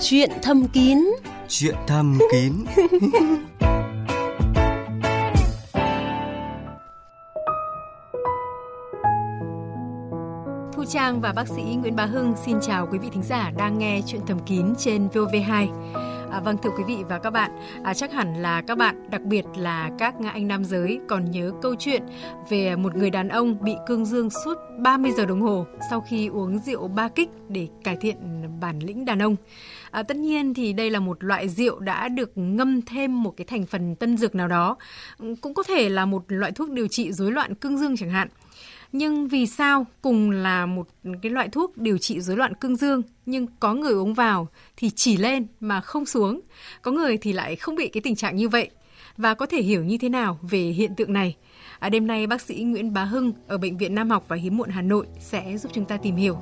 Chuyện thâm kín Chuyện thâm kín Thu Trang và bác sĩ Nguyễn Bá Hưng xin chào quý vị thính giả đang nghe chuyện thầm kín trên VOV2. À, vâng thưa quý vị và các bạn, à, chắc hẳn là các bạn, đặc biệt là các anh nam giới còn nhớ câu chuyện về một người đàn ông bị cương dương suốt 30 giờ đồng hồ sau khi uống rượu ba kích để cải thiện bản lĩnh đàn ông. À, tất nhiên thì đây là một loại rượu đã được ngâm thêm một cái thành phần tân dược nào đó, cũng có thể là một loại thuốc điều trị rối loạn cương dương chẳng hạn. Nhưng vì sao cùng là một cái loại thuốc điều trị rối loạn cương dương nhưng có người uống vào thì chỉ lên mà không xuống, có người thì lại không bị cái tình trạng như vậy và có thể hiểu như thế nào về hiện tượng này. À, đêm nay bác sĩ Nguyễn Bá Hưng ở bệnh viện Nam học và Hiếm muộn Hà Nội sẽ giúp chúng ta tìm hiểu.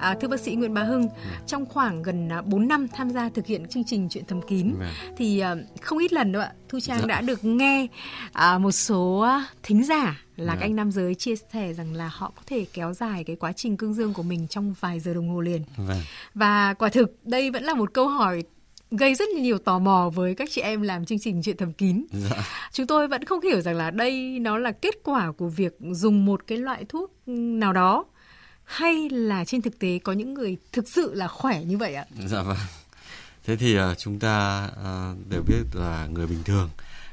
À, thưa bác sĩ Nguyễn Bá Hưng, trong khoảng gần 4 à, năm tham gia thực hiện chương trình chuyện thầm kín vâng. thì uh, không ít lần đâu ạ, Thu Trang dạ. đã được nghe uh, một số thính giả là dạ. các anh nam giới chia sẻ rằng là họ có thể kéo dài cái quá trình cương dương của mình trong vài giờ đồng hồ liền. Vâng. Và quả thực đây vẫn là một câu hỏi gây rất nhiều tò mò với các chị em làm chương trình chuyện thầm kín. Dạ. Chúng tôi vẫn không hiểu rằng là đây nó là kết quả của việc dùng một cái loại thuốc nào đó hay là trên thực tế có những người thực sự là khỏe như vậy ạ? Dạ vâng. Thế thì uh, chúng ta uh, đều biết là người bình thường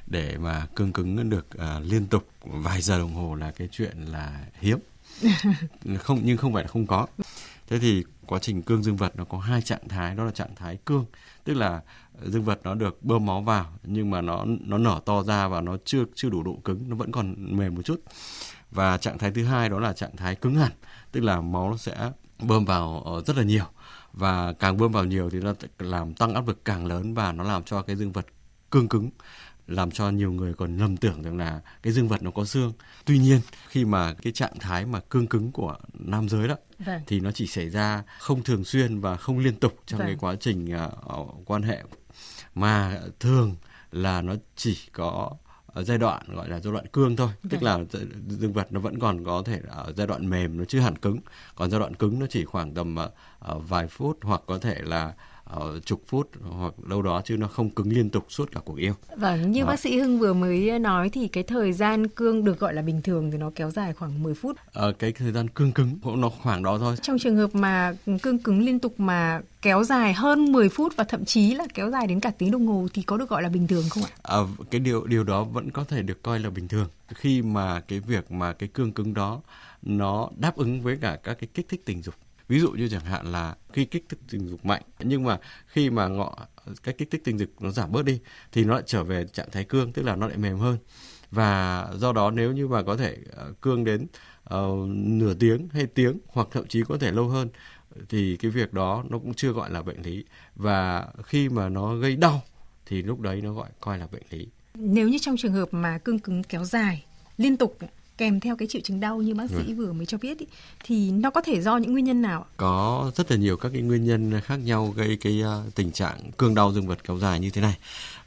để mà cương cứng được uh, liên tục vài giờ đồng hồ là cái chuyện là hiếm. không nhưng không phải là không có. Thế thì quá trình cương dương vật nó có hai trạng thái đó là trạng thái cương tức là dương vật nó được bơm máu vào nhưng mà nó nó nở to ra và nó chưa chưa đủ độ cứng nó vẫn còn mềm một chút và trạng thái thứ hai đó là trạng thái cứng hẳn tức là máu nó sẽ bơm vào ờ, rất là nhiều và càng bơm vào nhiều thì nó làm tăng áp lực càng lớn và nó làm cho cái dương vật cương cứng làm cho nhiều người còn lầm tưởng rằng là cái dương vật nó có xương. Tuy nhiên khi mà cái trạng thái mà cương cứng của nam giới đó vâng. thì nó chỉ xảy ra không thường xuyên và không liên tục trong vâng. cái quá trình uh, quan hệ mà thường là nó chỉ có ở giai đoạn gọi là giai đoạn cương thôi okay. tức là dương vật nó vẫn còn có thể ở giai đoạn mềm nó chưa hẳn cứng còn giai đoạn cứng nó chỉ khoảng tầm uh, vài phút hoặc có thể là uh, chục phút hoặc lâu đó chứ nó không cứng liên tục suốt cả cuộc yêu. Vâng, như đó. bác sĩ Hưng vừa mới nói thì cái thời gian cương được gọi là bình thường thì nó kéo dài khoảng 10 phút. Ờ, cái thời gian cương cứng cũng nó khoảng đó thôi. Trong trường hợp mà cương cứng liên tục mà kéo dài hơn 10 phút và thậm chí là kéo dài đến cả tiếng đồng hồ thì có được gọi là bình thường không ạ? À, cái điều điều đó vẫn có thể được coi là bình thường khi mà cái việc mà cái cương cứng đó nó đáp ứng với cả các cái kích thích tình dục ví dụ như chẳng hạn là khi kích thích tình dục mạnh nhưng mà khi mà ngọ cái kích thích tình dục nó giảm bớt đi thì nó lại trở về trạng thái cương tức là nó lại mềm hơn. Và do đó nếu như mà có thể ờ, cương đến uh, nửa tiếng hay tiếng hoặc thậm chí có thể lâu hơn thì cái việc đó nó cũng chưa gọi là bệnh lý. Và khi mà nó gây đau thì lúc đấy nó gọi coi là bệnh lý. Nếu như trong trường hợp mà cương cứng kéo dài liên tục kèm theo cái triệu chứng đau như bác sĩ ừ. vừa mới cho biết ý, thì nó có thể do những nguyên nhân nào? Có rất là nhiều các cái nguyên nhân khác nhau gây cái uh, tình trạng cương đau dương vật kéo dài như thế này.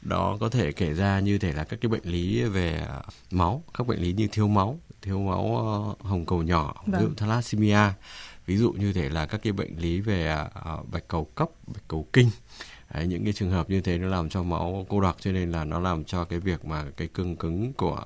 Đó có thể kể ra như thể là các cái bệnh lý về uh, máu, các bệnh lý như thiếu máu, thiếu máu uh, hồng cầu nhỏ, vâng. ví dụ thalassemia, ví dụ như thể là các cái bệnh lý về uh, bạch cầu cấp, bạch cầu kinh. Đấy, những cái trường hợp như thế nó làm cho máu cô đặc cho nên là nó làm cho cái việc mà cái cương cứng của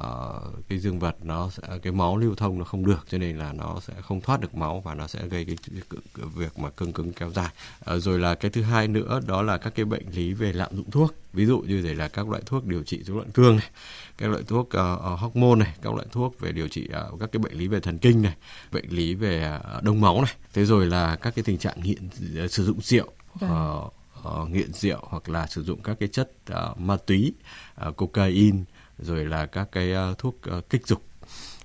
uh, cái dương vật nó sẽ cái máu lưu thông nó không được cho nên là nó sẽ không thoát được máu và nó sẽ gây cái, cái, việc mà cương cứng kéo dài. Uh, rồi là cái thứ hai nữa đó là các cái bệnh lý về lạm dụng thuốc. Ví dụ như thể là các loại thuốc điều trị rối loạn cương này các loại thuốc uh, hormone này các loại thuốc về điều trị uh, các cái bệnh lý về thần kinh này bệnh lý về uh, đông máu này. Thế rồi là các cái tình trạng nghiện uh, sử dụng rượu uh, uh, nghiện rượu hoặc là sử dụng các cái chất uh, ma túy uh, cocaine rồi là các cái ờ, thuốc ờ, kích dục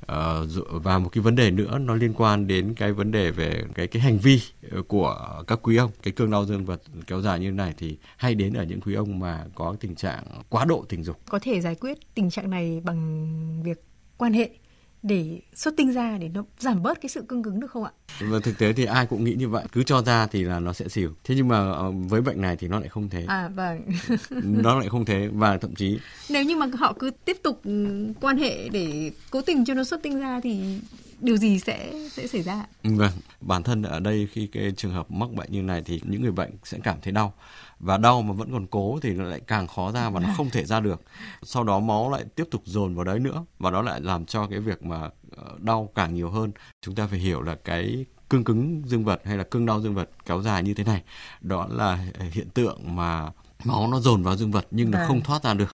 ờ, và một cái vấn đề nữa nó liên quan đến cái vấn đề về cái cái hành vi của các quý ông, cái cương đau dương vật kéo dài như thế này thì hay đến ở những quý ông mà có tình trạng quá độ tình dục có thể giải quyết tình trạng này bằng việc quan hệ để xuất tinh ra để nó giảm bớt cái sự cương cứng được không ạ? Và thực tế thì ai cũng nghĩ như vậy, cứ cho ra thì là nó sẽ xỉu. Thế nhưng mà ờ, với bệnh này thì nó lại không thế. À vâng. nó lại không thế và thậm chí nếu như mà họ cứ tiếp tục ừ, quan hệ để cố tình cho nó xuất tinh ra thì điều gì sẽ sẽ xảy ra? Vâng, bản thân ở đây khi cái trường hợp mắc bệnh như này thì những người bệnh sẽ cảm thấy đau và đau mà vẫn còn cố thì nó lại càng khó ra và nó không thể ra được. Sau đó máu lại tiếp tục dồn vào đấy nữa và nó lại làm cho cái việc mà ờ, đau càng nhiều hơn. Chúng ta phải hiểu là cái cương cứng dương vật hay là cương đau dương vật kéo dài như thế này đó là hiện tượng mà máu nó dồn vào dương vật nhưng nó vâng. không thoát ra được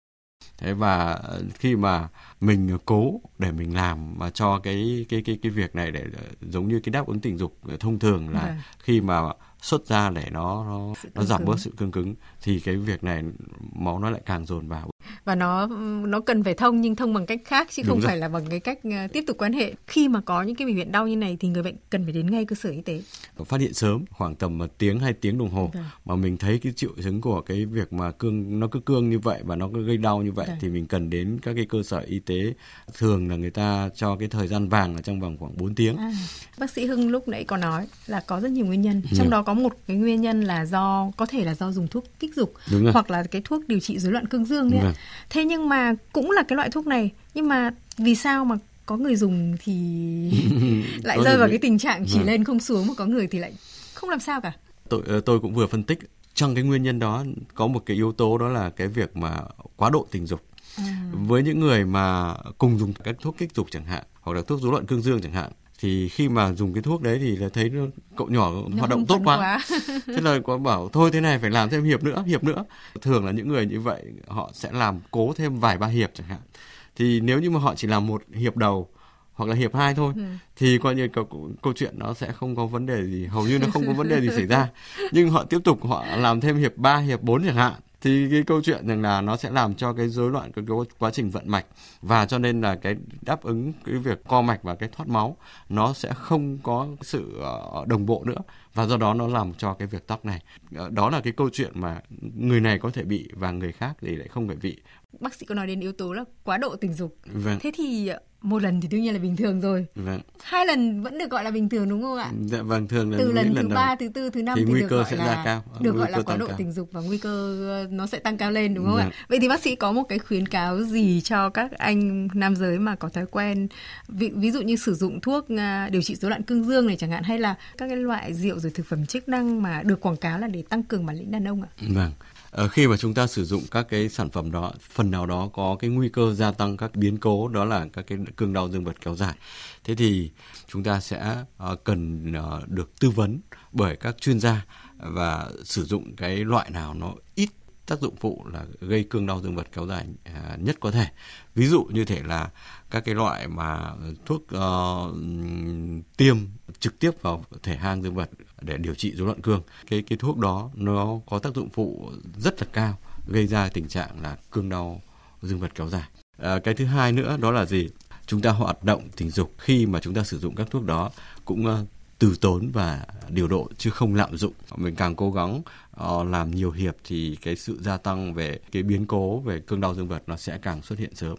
thế và ờ, khi mà mình cố để mình làm mà cho cái cái cái cái việc này để giống như cái đáp ứng tình dục thông thường là vâng. khi mà xuất ra để nó nó nó giảm bớt sự cương cứng thì cái việc này máu nó lại càng dồn vào và nó nó cần phải thông nhưng thông bằng cách khác chứ Đúng không rồi. phải là bằng cái cách ờ, tiếp tục quan hệ khi mà có những cái biểu hiện đau như này thì người bệnh cần phải đến ngay cơ sở y tế phát hiện sớm khoảng tầm một tiếng hai tiếng đồng hồ Được. Vâng. mà mình thấy cái triệu chứng của cái việc mà cương nó cứ cương như vậy và nó cứ gây đau như vậy Được. Vâng. thì mình cần đến các cái cơ sở y tế thường là người ta cho cái thời gian vàng ở trong vòng khoảng 4 tiếng à, bác sĩ Hưng lúc nãy có nói là có rất nhiều nguyên nhân trong đó có một cái nguyên nhân là do có thể là do dùng thuốc kích dục hoặc là cái thuốc điều trị rối loạn cương dương đấy. Thế nhưng mà cũng là cái loại thuốc này nhưng mà vì sao mà có người dùng thì lại rơi vào cái tình trạng chỉ vâng. lên không xuống mà có người thì lại không làm sao cả. Tôi ờ, tôi cũng vừa phân tích trong cái nguyên nhân đó có một cái yếu tố đó là cái việc mà quá độ tình dục. À. Với những người mà cùng dùng các thuốc kích dục chẳng hạn hoặc là thuốc rối loạn cương dương chẳng hạn thì khi mà dùng cái thuốc đấy thì là thấy nó cậu nhỏ nó hoạt động tốt quá, quá. thế là có bảo thôi thế này phải làm thêm hiệp nữa hiệp nữa. Thường là những người như vậy họ sẽ làm cố thêm vài ba hiệp chẳng hạn. Thì nếu như mà họ chỉ làm một hiệp đầu hoặc là hiệp hai thôi ừ. thì coi như câu, câu chuyện nó sẽ không có vấn đề gì hầu như nó không có vấn đề gì xảy ra. Nhưng họ tiếp tục họ làm thêm hiệp 3, hiệp 4 chẳng hạn thì cái câu chuyện rằng là nó sẽ làm cho cái rối loạn cái, quá trình vận mạch và cho nên là cái đáp ứng cái việc co mạch và cái thoát máu nó sẽ không có sự ờ, đồng bộ nữa và do đó nó làm cho cái việc tắc này ờ, đó là cái câu chuyện mà người này có thể bị và người khác thì lại không phải bị bác sĩ có nói đến yếu tố là quá độ tình dục vâng. thế thì một lần thì đương nhiên là bình thường rồi vâng. hai lần vẫn được gọi là bình thường đúng không ạ dạ vâng thường là từ lần, lần thứ ba thứ tư thứ năm thì, thì nguy được cơ sẽ là ra cao được nguy gọi là quá độ cao. tình dục và nguy cơ ờ, nó sẽ tăng cao lên đúng không vâng. ạ vậy thì bác sĩ có một cái khuyến cáo gì cho các anh nam giới mà có thói quen ví, ví dụ như sử dụng thuốc à, điều trị rối loạn cương dương này chẳng hạn hay là các cái loại rượu rồi thực phẩm chức năng mà được quảng cáo là để tăng cường bản lĩnh đàn ông ạ. Vâng. À, khi mà chúng ta sử dụng các cái sản phẩm đó phần nào đó có cái nguy cơ gia tăng các biến cố đó là các cái cương đau dương vật kéo dài. Thế thì chúng ta sẽ uh, cần uh, được tư vấn bởi các chuyên gia và sử dụng cái loại nào nó ít tác dụng phụ là gây cương đau dương vật kéo dài à, nhất có thể. Ví dụ như thể là các cái loại mà thuốc uh, tiêm trực tiếp vào thể hang dương vật để điều trị rối loạn cương cái cái thuốc đó nó có tác dụng phụ rất là cao gây ra tình trạng là cương đau dương vật kéo dài. À, cái thứ hai nữa đó là gì? Chúng ta hoạt động tình dục. Khi mà chúng ta sử dụng các thuốc đó cũng uh, từ tốn và điều độ chứ không lạm dụng. Mình càng cố gắng uh, làm nhiều hiệp thì cái sự gia tăng về cái biến cố về cương đau dương vật nó sẽ càng xuất hiện sớm.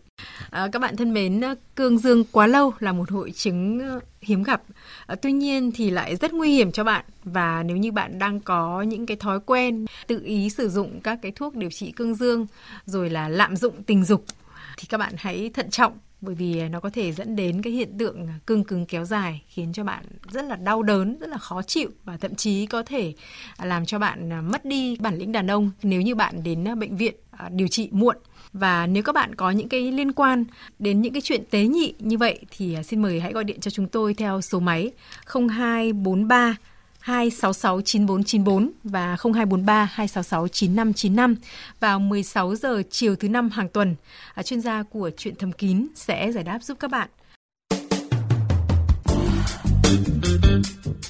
À, các bạn thân mến ờ, cương dương quá lâu là một hội chứng ờ, hiếm gặp. À, tuy nhiên thì lại rất nguy hiểm cho bạn. Và nếu như bạn đang có những cái thói quen tự ý sử dụng các cái thuốc điều trị cương dương rồi là lạm dụng tình dục thì các bạn hãy thận trọng bởi vì nó có thể dẫn đến cái hiện tượng cương cứng kéo dài khiến cho bạn rất là đau đớn, rất là khó chịu và thậm chí có thể làm cho bạn à, mất đi bản lĩnh đàn ông nếu như bạn đến à, bệnh viện à, điều trị muộn. Và nếu các bạn có những cái liên quan đến những cái chuyện tế nhị như vậy thì xin mời hãy gọi điện cho chúng tôi theo số máy 0243 266 9494 và 0243 266 9595 vào 16 giờ chiều thứ năm hàng tuần. À, chuyên gia của chuyện thầm kín sẽ giải đáp giúp các bạn.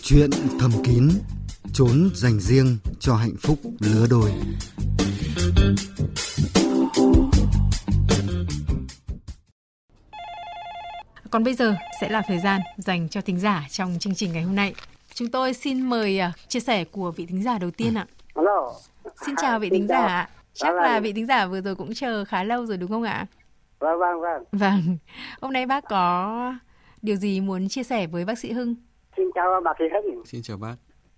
Chuyện thầm kín, trốn dành riêng cho hạnh phúc lứa đôi. Còn bây giờ sẽ là thời gian dành cho thính giả trong chương trình ngày hôm nay. Chúng tôi xin mời uh, chia sẻ của vị thính giả đầu tiên ạ. Hello. Xin chào vị thính giả. Chắc vâng, là vâng. vị thính giả vừa rồi cũng chờ khá lâu rồi đúng không ạ? Vâng vâng vâng. Vâng. Hôm nay bác có điều gì muốn chia sẻ với bác sĩ Hưng? Xin chào bác sĩ Hưng. Xin chào bác.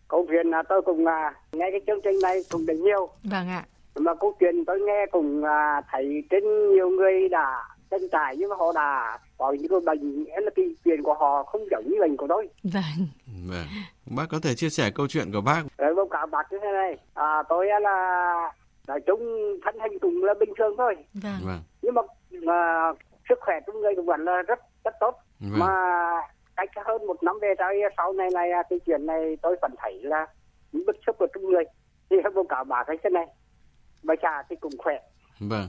Câu chuyện là tôi cùng à, nghe cái chương trình này cũng được nhiều. Vâng ạ. Mà câu chuyện tôi nghe cùng à, thấy trên nhiều người đã tranh tài nhưng mà họ đã có những cái bệnh là cái chuyện của họ không giống như bệnh của tôi. Vâng. Vâng. Bác có thể chia sẻ câu chuyện của bác. Rồi báo cáo bác như thế này. À, tôi là nói chung thân hình cũng là bình thường thôi. Vâng. Vâng. Nhưng mà, mà sức khỏe trong người cũng vẫn là rất rất tốt. Vâng. Mà cách hơn một năm về tới sau này này à, cái chuyện này tôi vẫn thấy là những bức xúc của trong người. Thì báo cáo bác cái thế này. Bà cha thì cũng khỏe. Vâng.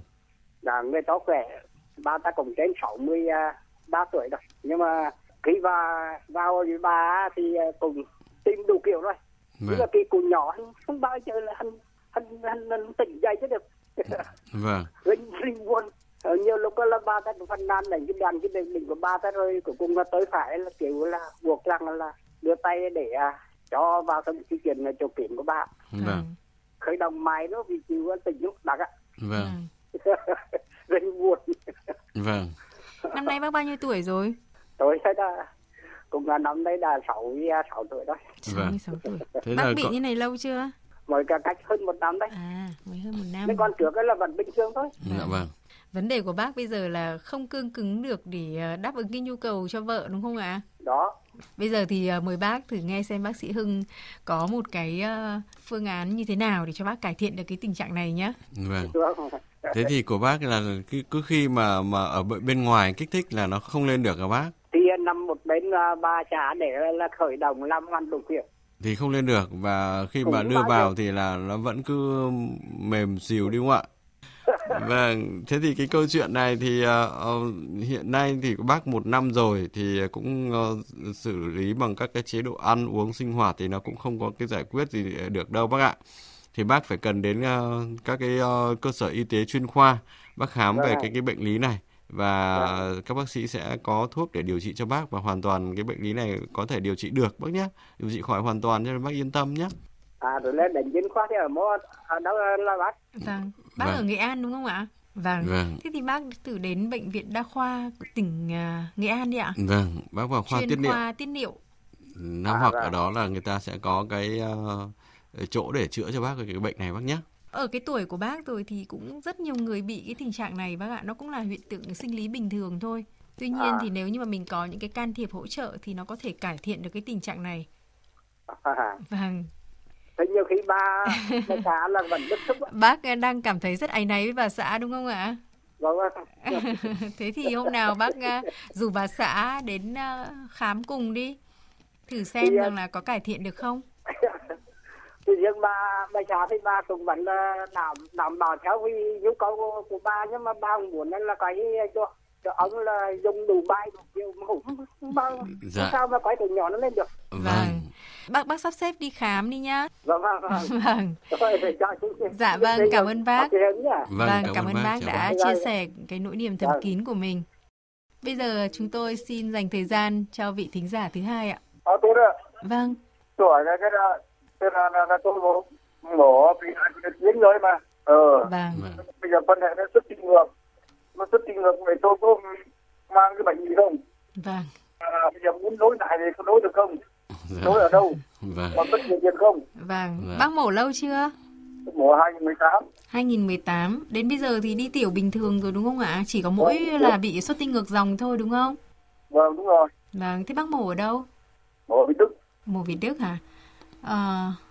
Là người đó khỏe ba ta cũng trên 63 tuổi rồi. Nhưng mà khi vào vào với bà thì à, cũng tìm đủ kiểu rồi. Nhưng mà vâng khi còn nhỏ hắn không bao giờ là hắn hắn hắn, hắn tỉnh dậy chứ được. Vâng. Linh linh buồn ở nhiều lúc là ba ta cũng phàn nàn đánh cái đàn cái đỉnh của ba ta rồi. Cuối cùng là tới phải là kiểu là buộc rằng là đưa tay để à, cho vào trong cái chuyện là chỗ kiểm của ba. Vâng. Khởi động máy đó vì chịu tỉnh lúc đặc á vâng rất buồn. Vâng. Năm nay bác bao nhiêu tuổi rồi? Tôi thấy là cũng là năm nay là sáu sáu tuổi đó. Vâng. 66 tuổi. Thế bác bị có... như này lâu chưa? Mới cả cách hơn một năm đấy. À mới hơn một năm. Nhưng còn trước ấy là vẫn bình thường thôi. Dạ vâng. vấn đề của bác bây giờ là không cương cứng được để ờ, đáp ứng cái nhu cầu cho vợ đúng không ạ? Đó. Bây giờ thì ờ, mời bác thử nghe xem bác sĩ Hưng có một cái phương án như thế nào để cho bác cải thiện được cái tình trạng này nhé. vâng? Thế thì của bác là cứ, cứ khi mà mà ở bên ngoài kích thích là nó không lên được hả bác? Thì nằm một bên à, ba trả để là khởi động làm hoàn đủ việc. Thì không lên được và khi Cũng mà đưa vào nhiêu. thì là nó vẫn cứ mềm xìu đi đúng không ạ? Vâng thế thì cái câu chuyện này thì ờ, hiện nay thì bác một năm rồi thì cũng ờ, xử lý bằng các cái chế độ ăn uống sinh hoạt thì nó cũng không có cái giải quyết gì được đâu bác ạ thì bác phải cần đến ờ, các cái ờ, cơ sở y tế chuyên khoa bác khám về Vâng. cái cái bệnh lý này và các bác sĩ sẽ có thuốc để điều trị cho bác và hoàn toàn cái bệnh lý này có thể điều trị được bác nhé điều trị khỏi hoàn toàn cho nên bác yên tâm nhé à rồi lên đến chuyên khoa thì ở mô ở đâu là bác Vâng. Bác Vâng. ở Nghệ An đúng không ạ? Vâng. Vâng. Thế thì bác thử đến bệnh viện đa khoa của tỉnh Nghệ An đi ạ. vâng bác vào khoa Chuyên tiết niệu khoa tiết niệu. năm À, hoặc vâng. ở đó là người ta sẽ có cái ờ, chỗ để chữa cho bác cái bệnh này bác nhé Ở cái tuổi của bác rồi thì cũng rất nhiều người bị cái tình trạng này bác ạ. Nó cũng là hiện tượng sinh lý bình thường thôi. Tuy nhiên À. thì nếu như mà mình có những cái can thiệp hỗ trợ thì nó có thể cải thiện được cái tình trạng này. à, Vâng. thế nhiều khi ba xã là vẫn bức xúc. Bác à, đang cảm thấy rất áy náy với bà xã đúng không ạ? vâng. Thế thì hôm nào bác à, rủ bà xã đến à, khám cùng đi. Thử xem Thì, à, rằng là có cải thiện được không? Thì riêng ba ba xã thì ba cũng vẫn là đảm đảm bảo theo cái nhu cầu của, của ba nhưng mà ba cũng muốn là cái cho cho ông là dùng đủ bài đủ kiểu mà cũng không, bao Dạ. sao mà quay từ nhỏ nó lên được Vâng. Bác bác sắp xếp đi khám đi nhá. vâng vâng vâng Vâng. Dạ vâng, chúng- cảm ơn bác. Vâng, cảm, ơn bác đã bác. chia sẻ cái nỗi niềm thầm Vâng. kín của mình. Bây giờ chúng tôi xin dành thời gian cho vị thính giả thứ hai ạ. Ờ, Vâng, tuổi cái cái là cái là, là, là tôi mổ mổ vì là tuyến rồi mà. Ờ, vâng, Vâng. bây giờ phân hệ nó xuất tinh ngược, nó xuất tinh ngược vậy tôi có mang cái bệnh gì không? vâng. À, bây giờ muốn nối lại thì có nối được không? Dạ. Nối ở đâu? Vâng. Còn mất nhiều tiền không? Vâng, Vâng. bác mổ lâu chưa? Mổ 2018. 2018, đến bây giờ thì đi tiểu bình thường rồi đúng không ạ? Chỉ có mỗi là bị xuất tinh ngược dòng thôi đúng không? Vâng, đúng rồi. Vâng, thế bác mổ ở đâu? Mổ bị tức. Mổ Việt Đức hả? À,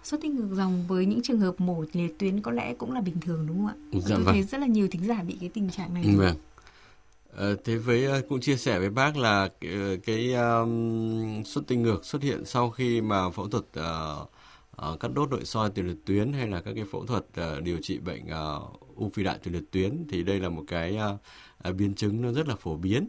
xuất tinh ngược dòng với những trường hợp mổ liệt tuyến có lẽ cũng là bình thường đúng không ạ? Dạ Tôi vâng. thấy rất là nhiều thính giả bị cái tình trạng này. Vâng. Ờ, thế với ờ, cũng chia sẻ với bác là cái, cái um, xuất tinh ngược xuất hiện sau khi mà phẫu thuật ờ, ờ, cắt đốt nội soi tiền liệt tuyến hay là các cái phẫu thuật ờ, điều trị bệnh ờ, u phi đại tiền liệt tuyến thì đây là một cái ờ, biến chứng nó rất là phổ biến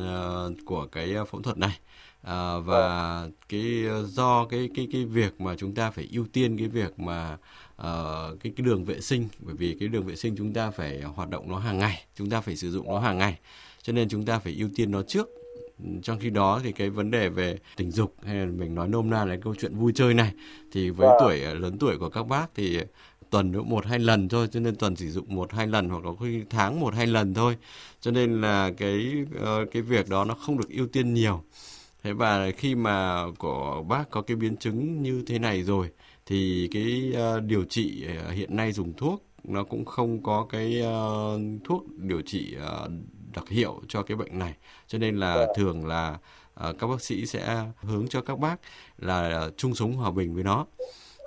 ờ, của cái phẫu thuật này. À, và cái ờ, do cái cái cái việc mà chúng ta phải ưu tiên cái việc mà ờ, cái cái đường vệ sinh bởi vì cái đường vệ sinh chúng ta phải hoạt động nó hàng ngày chúng ta phải sử dụng nó hàng ngày cho nên chúng ta phải ưu tiên nó trước. Ừ, trong khi đó thì cái vấn đề về tình dục hay là mình nói nôm na là câu chuyện vui chơi này thì với Vâng. tuổi lớn tuổi của các bác thì tuần nó một hai lần thôi cho nên tuần sử dụng một hai lần hoặc là khi tháng một hai lần thôi. Cho nên là cái cái việc đó nó không được ưu tiên nhiều thế và khi mà của bác có cái biến chứng như thế này rồi thì cái ờ, điều trị ờ, hiện nay dùng thuốc nó cũng không có cái ờ, thuốc điều trị ờ, đặc hiệu cho cái bệnh này. Cho nên là thường là à, các bác sĩ sẽ hướng cho các bác là chung sống hòa bình với nó.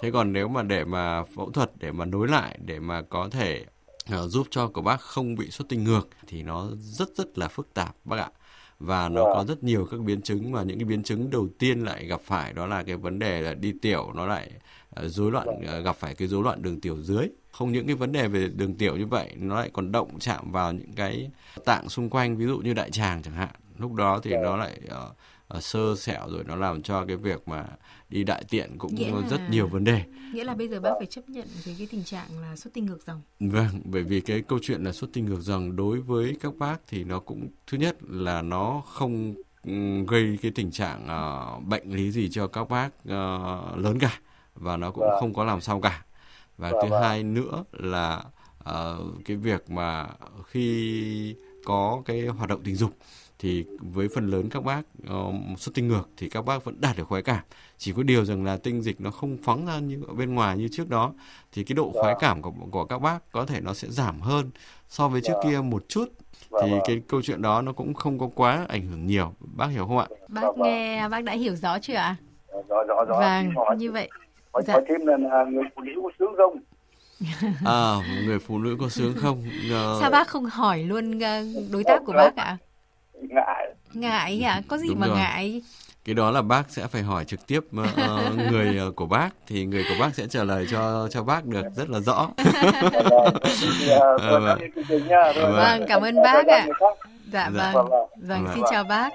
Thế còn nếu mà để mà phẫu thuật để mà nối lại để mà có thể uh, giúp cho của bác không bị xuất tinh ngược thì nó rất rất là phức tạp bác ạ và nó có rất nhiều các biến chứng mà những cái biến chứng đầu tiên lại gặp phải đó là cái vấn đề là đi tiểu nó lại rối loạn gặp phải cái rối loạn đường tiểu dưới. Không những cái vấn đề về đường tiểu như vậy nó lại còn động chạm vào những cái tạng xung quanh ví dụ như đại tràng chẳng hạn. Lúc đó thì nó lại uh, uh, sơ sẹo rồi nó làm cho cái việc mà đi đại tiện cũng nghĩa rất là, nhiều vấn đề. Nghĩa là bây giờ bác phải chấp nhận với cái tình trạng là xuất tinh ngược dòng. Vâng, bởi vì cái câu chuyện là xuất tinh ngược dòng đối với các bác thì nó cũng thứ nhất là nó không gây cái tình trạng uh, bệnh lý gì cho các bác uh, lớn cả và nó cũng vâng. không có làm sao cả và vâng, thứ vâng. hai nữa là uh, cái việc mà khi có cái hoạt động tình dục thì với phần lớn các bác uh, xuất tinh ngược thì các bác vẫn đạt được khoái cảm. Chỉ có điều rằng là tinh dịch nó không phóng ra như ở bên ngoài như trước đó thì cái độ khoái cảm của của các bác có thể nó sẽ giảm hơn so với trước kia một chút. Thì cái câu chuyện đó nó cũng không có quá ảnh hưởng nhiều. Bác hiểu không ạ? Bác nghe bác đã hiểu rõ chưa ạ? Rõ rõ rõ. Vâng như vậy. Hỏi, dạ. hỏi thêm là người phụ nữ có sướng không à người phụ nữ có sướng không uh... sao bác không hỏi luôn ờ, đối tác của bác ạ ngại ngại ạ có gì Đúng mà rồi. ngại cái đó là bác sẽ phải hỏi trực tiếp uh, người của bác thì người của bác sẽ trả lời cho cho bác được rất là rõ. vâng, cảm ơn bác ạ. Dạ vâng. Vâng, xin chào bác.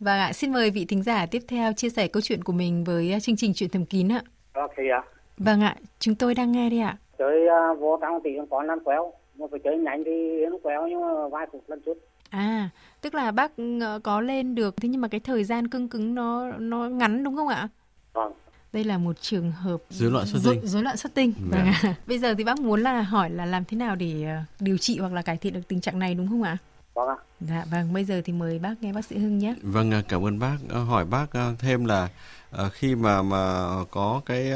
Vâng ạ, xin mời vị thính giả tiếp theo chia sẻ câu chuyện của mình với à, chương trình Chuyện thầm kín ạ. Ok ạ. Vâng ạ, chúng tôi đang nghe đây ạ. Chơi uh, vô trong thì có lăn quéo, mà phải chơi nhanh thì nó quéo nhưng mà vài phút lần chút. À, tức là bác ờ, có lên được, thế nhưng mà cái thời gian cưng cứng nó nó ngắn đúng không ạ? Vâng. Đây là một trường hợp rối loạn xuất tinh. Rối loạn xuất tinh. Vâng. vâng. Bây giờ thì bác muốn là hỏi là làm thế nào để ờ, điều trị hoặc là cải thiện được tình trạng này đúng không ạ? Vâng ạ. Dạ vâng, bây giờ thì mời bác nghe bác sĩ Hưng nhé. Vâng, cảm ơn bác. À, hỏi bác à, thêm là khi mà mà có cái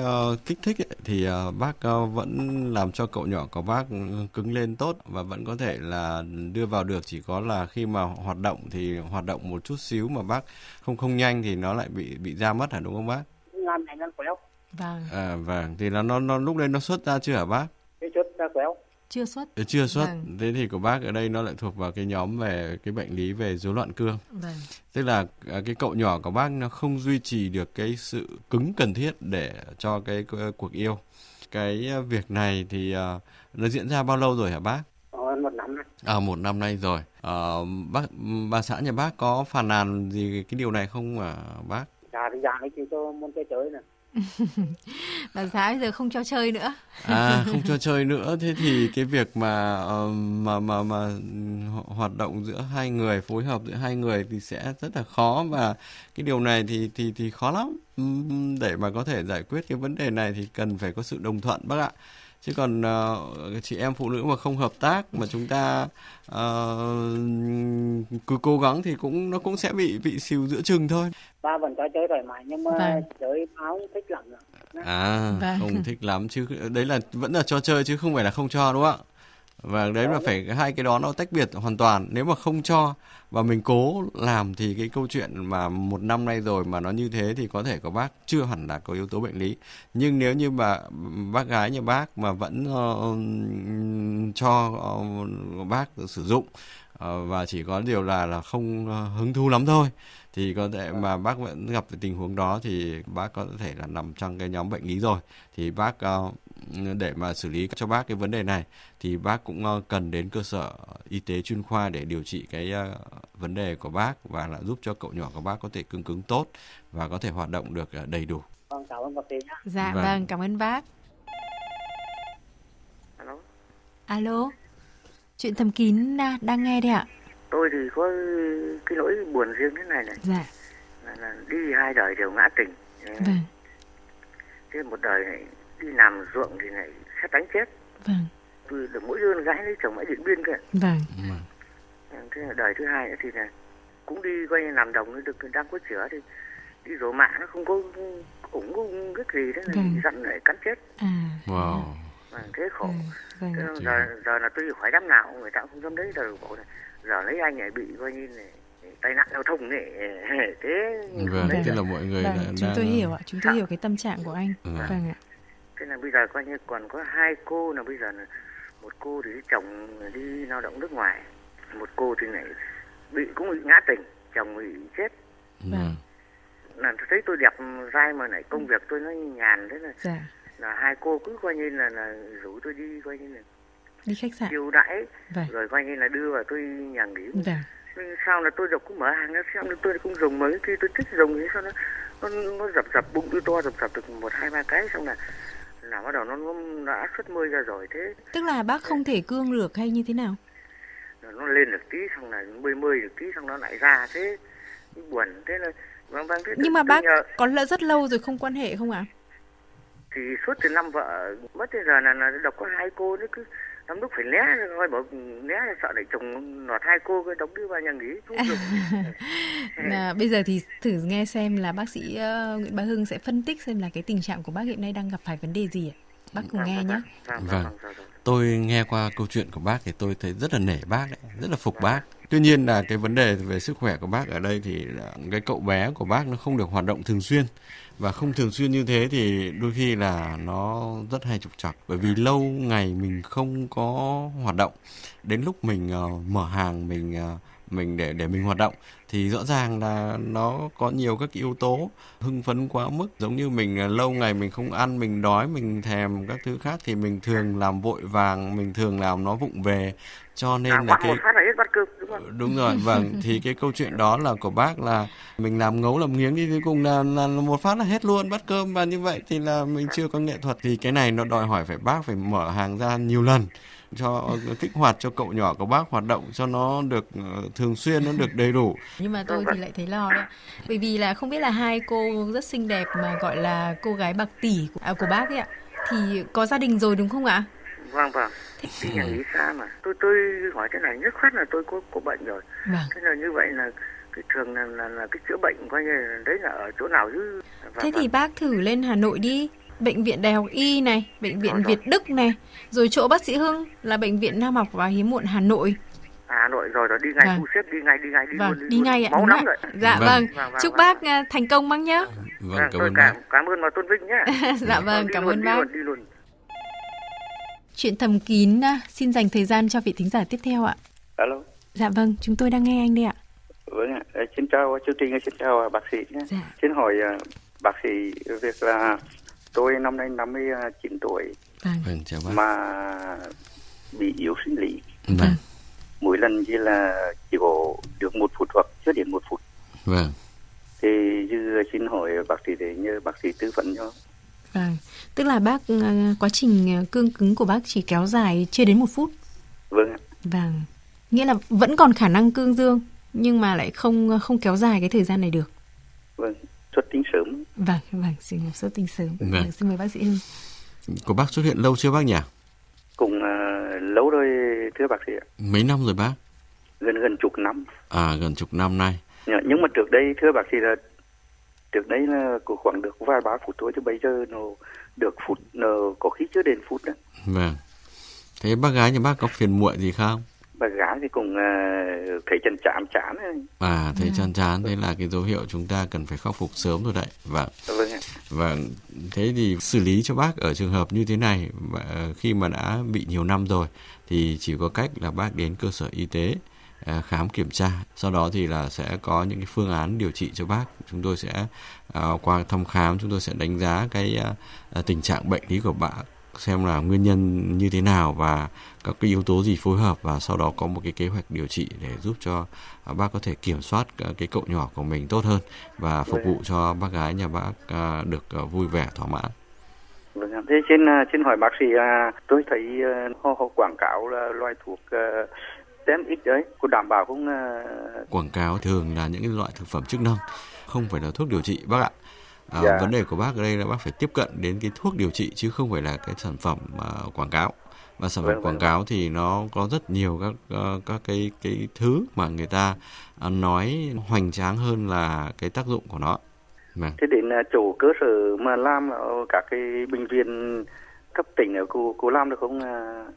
kích thích ấy, thì bác vẫn làm cho cậu nhỏ của bác cứng lên tốt và vẫn có thể là đưa vào được chỉ có là khi mà hoạt động thì hoạt động một chút xíu mà bác không không nhanh thì nó lại bị bị ra mất hả đúng không bác? Làm này nó quéo. Vâng. À vâng, thì là nó nó lúc đấy nó xuất ra chưa hả bác? Cái xuất ra quéo chưa xuất? Ờ, chưa xuất. Vâng. thế thì của bác ở đây nó lại thuộc vào cái nhóm về cái bệnh lý về rối loạn cương. Vâng. tức là à, cái cậu nhỏ của bác nó không duy trì được cái sự cứng cần thiết để cho cái cuộc yêu. Cái à, việc này thì nó diễn ra bao lâu rồi hả bác? Ờ, một năm nay. À một năm nay rồi. À, bác bà xã nhà bác có phàn nàn gì cái điều này không à bác? Dạ thì dạ ấy chỉ cho muốn chơi chơi này bà xã bây giờ không cho chơi nữa. À không cho chơi nữa. Thế thì cái việc mà ờ, mà mà mà hoạt động giữa hai người, phối hợp giữa hai người thì sẽ rất là khó. Và cái điều này thì thì thì khó lắm. Để mà có thể giải quyết cái vấn đề này thì cần phải có sự đồng thuận, bác ạ chứ còn uh, chị em phụ nữ mà không hợp tác mà chúng ta uh, cứ cố gắng thì cũng nó cũng sẽ bị bị xìu giữa chừng thôi ba vẫn có chơi thoải mái nhưng mà vâng. chơi áo thích lắm nữa. à vâng. không thích lắm chứ đấy là vẫn là cho chơi chứ không phải là không cho đúng không ạ và đấy là phải hai cái đó nó tách biệt hoàn toàn. Nếu mà không cho và mình cố làm thì cái câu chuyện mà một năm nay rồi mà nó như thế thì có thể có bác chưa hẳn là có yếu tố bệnh lý. Nhưng nếu như mà bác gái như bác mà vẫn uh, cho uh, bác sử dụng uh, và chỉ có điều là là không hứng thú lắm thôi thì có thể mà bác vẫn gặp tình huống đó thì bác có thể là nằm trong cái nhóm bệnh lý rồi. Thì bác uh, để mà xử lý cho bác cái vấn đề này thì bác cũng uh, cần đến cơ sở y tế chuyên khoa để điều trị cái uh, vấn đề của bác và là giúp cho cậu nhỏ của bác có thể cứng cứng tốt và có thể hoạt động được uh, đầy đủ. Vâng, cảm ơn bác sĩ nhé. Dạ vâng. vâng, cảm ơn bác. Alo. Alo. Chuyện thầm kín đang nghe đây ạ tôi thì có cái nỗi buồn riêng thế này này dạ. là, là đi hai đời đều ngã tình vâng. thế một đời này đi làm ruộng thì này sẽ đánh chết vâng tôi được mỗi đứa gái lấy chồng ở điện biên kìa vâng thế là đời thứ hai thì là cũng đi coi như làm đồng được đang có chữa thì đi rổ mạ nó không có ủng có cái gì thế này vâng. dặn lại cắn chết à wow vâng, thế khổ vâng. Vâng. giờ giờ là tôi hỏi đám nào người ta cũng không dám đấy giờ bộ này giờ lấy anh ấy bị coi như này tai nạn giao thông này thế vâng đấy thế là- là mọi người Vâng, đã, chúng đã- tôi hiểu ạ, chúng tôi hiểu cái tâm trạng của anh. Vâng. Vâng ạ. Thế là bây giờ coi như còn có hai cô là bây giờ là một cô thì chồng đi lao động nước ngoài một cô thì này bị cũng bị ngã tình chồng bị chết. Vâng. Là thấy tôi đẹp dai mà lại công việc tôi nó nhàn thế là Dạ, là hai cô cứ coi như là là rủ tôi đi coi như là đi khách sạn. chiêu đãi Vâng, rồi coi như là đưa vào tôi nhà nghỉ. Vâng. nhưng sao là tôi đọc cũng mở hàng xem là tôi cũng dùng mấy khi tôi thích dùng thì sao nó nó nó dập dập bụng tôi to dập dập được một hai ba cái xong là là bắt đầu nó, nó đã xuất mơi ra rồi thế Tức là bác không thể cương được hay như thế nào? nó lên được tí xong là mơi mơi được tí xong nó lại ra thế buồn thế là vâng vâng thế Nhưng mà bác nhờ- có lỡ rất lâu rồi không quan hệ không ạ? thì suốt từ năm vợ mất đến giờ là, là đọc có hai cô nó cứ lắm lúc phải né rồi bảo né sợ để chồng lọt hai cô cứ đóng đưa vào nhà nghỉ không được À, bây giờ thì thử nghe xem là bác sĩ ờ, Nguyễn Bá Hưng sẽ phân tích xem là cái tình trạng của bác hiện nay đang gặp phải vấn đề gì ạ. Bác cùng nghe nhé. vâng, Vâng. vâng, vâng, vâng. tôi nghe qua câu chuyện của bác thì tôi thấy rất là nể bác đấy rất là phục bác tuy nhiên là cái vấn đề về sức khỏe của bác ở đây thì cái cậu bé của bác nó không được hoạt động thường xuyên và không thường xuyên như thế thì đôi khi là nó rất hay trục trặc. Bởi vì lâu ngày mình không có hoạt động. Đến lúc mình uh, mở hàng mình uh, mình để để mình hoạt động thì rõ ràng là nó có nhiều các yếu tố hưng phấn quá mức. Giống như mình ờ, lâu ngày mình không ăn mình đói mình thèm các thứ khác thì mình thường làm vội vàng mình thường làm nó vụng về cho nên à, là cái một phát là hết bát cơm đúng không đúng rồi vâng thì cái câu chuyện đó là của bác là mình làm ngấu làm nghiếng đi cuối cùng là, là một phát là hết luôn bát cơm và như vậy thì là mình chưa có nghệ thuật thì cái này nó đòi hỏi phải bác phải mở hàng ra nhiều lần cho kích hoạt cho cậu nhỏ của bác hoạt động cho nó được ờ, thường xuyên nó được đầy đủ Nhưng mà tôi thì lại thấy lo đấy. Bởi vì là không biết là hai cô rất xinh đẹp mà gọi là cô gái bạc tỷ của, à, của bác ấy ạ. Thì có gia đình rồi đúng không ạ? Vâng vâng đi nhà nghỉ xa mà tôi tôi hỏi thế này nhất khoát là tôi có có bệnh rồi Vâng. thế là như vậy là cái thường là là, là cái chữa bệnh coi như là đấy là ở chỗ nào chứ Vâng, Thế thì vâng. bác thử lên Hà Nội đi. Bệnh viện Đại học Y này, bệnh viện Rồi, rồi. Việt Đức này, rồi chỗ bác sĩ Hưng là bệnh viện Nam học và hiếm muộn Hà Nội. à, Hà Nội rồi rồi đi ngay Vâng. thu xếp đi ngay đi ngay đi Vâng, luôn đi luôn. ngay ạ. máu nóng rồi Dạ Vâng. vâng. Vâng, vâng, Chúc vâng. bác à, thành công bác nhé. vâng cảm tôi ơn cảm, bác cảm ơn và tôn vinh nhé dạ vâng, đi cảm luôn, ơn đi bác. luôn, đi luôn. Chuyện thầm kín xin dành thời gian cho vị thính giả tiếp theo ạ. Alo, Dạ vâng, chúng tôi đang nghe anh đây ạ. vâng ạ. Ờ, Xin chào chương trình, xin chào bác sĩ nhé. Dạ. Xin hỏi ờ, bác sĩ việc là tôi năm nay 59 tuổi Vâng. vâng chào bác mà bị yếu sinh lý. vâng Mỗi lần chỉ là chỉ có được một phút hoặc chưa đến một phút. vâng Thì như xin hỏi bác sĩ để nhờ bác sĩ tư vấn cho. Vâng. Tức là bác à, quá trình à, cương cứng của bác chỉ kéo dài chưa đến một phút. Vâng. Vâng. Nghĩa là vẫn còn khả năng cương dương nhưng mà lại không không kéo dài cái thời gian này được. Vâng, xuất tinh sớm. Vâng, vâng, xin nhập xuất tinh sớm. Vâng. Vâng, xin mời bác sĩ Hưng. của bác xuất hiện lâu chưa bác nhỉ Cũng ờ, lâu rồi thưa bác sĩ ạ. mấy năm rồi bác Gần gần chục năm. à gần chục năm nay Dạ, Nhưng mà trước đây thưa bác sĩ là trước đây là có khoảng được vài ba phút thôi chứ bây giờ nó được phút nó có khi chưa đến phút đó. vâng thế bác gái nhà bác có phiền muội gì không bà gái thì cũng uh, thấy chân chán chán ấy. À, thấy chán chán, thế là cái dấu hiệu chúng ta cần phải khắc phục sớm rồi đấy. Vâng. vâng ạ Vâng, thế thì xử lý cho bác ở trường hợp như thế này và ờ, khi mà đã bị nhiều năm rồi thì chỉ có cách là bác đến cơ sở y tế à, À, khám kiểm tra, sau đó thì là sẽ có những cái phương án điều trị cho bác. Chúng tôi sẽ à, qua thăm khám chúng tôi sẽ đánh giá cái à, tình trạng bệnh lý của bạn xem là nguyên nhân như thế nào và các cái yếu tố gì phối hợp và sau đó có một cái kế hoạch điều trị để giúp cho bác có thể kiểm soát cái cậu nhỏ của mình tốt hơn và phục vụ cho bác gái nhà bác được vui vẻ thỏa mãn. Vâng thế xin trên xin hỏi bác sĩ tôi thấy họ, họ quảng cáo là loại thuốc uh, tem ít đấy có đảm bảo không uh, Quảng cáo thường là những cái loại thực phẩm chức năng, không phải là thuốc điều trị bác ạ. À, Dạ. Vấn đề của bác ở đây là bác phải tiếp cận đến cái thuốc điều trị chứ không phải là cái sản phẩm à, quảng cáo. Và sản phẩm Vâng, quảng vâng. cáo thì nó có rất nhiều các ờ, các cái cái thứ mà người ta à, nói hoành tráng hơn là cái tác dụng của nó. Vâng. thế đến uh, chỗ cơ sở mà làm ở các cái bệnh viện cấp tỉnh ở cô cô làm được không uh,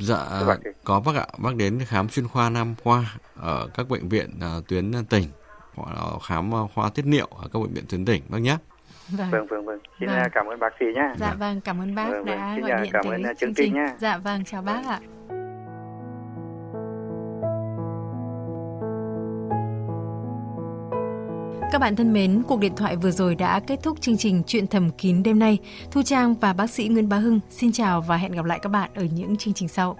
Dạ bác có bác ạ, bác đến khám chuyên khoa nam khoa ở các bệnh viện à, tuyến tỉnh hoặc là khám à, khoa tiết niệu ở các bệnh viện tuyến tỉnh bác nhé. Vâng. Vâng vâng vâng. Xin Vâng. à, cảm ơn bác sĩ nhá. Dạ vâng, cảm ơn bác Vâng, vâng. đã Xin gọi điện cảm tới ơn, à, chương trình. trình nha. Dạ vâng, chào bác ạ. Các bạn thân mến, cuộc điện thoại vừa rồi đã kết thúc chương trình Chuyện thầm kín đêm nay. Thu Trang và bác sĩ Nguyễn Bá Hưng xin chào và hẹn gặp lại các bạn ở những chương trình sau.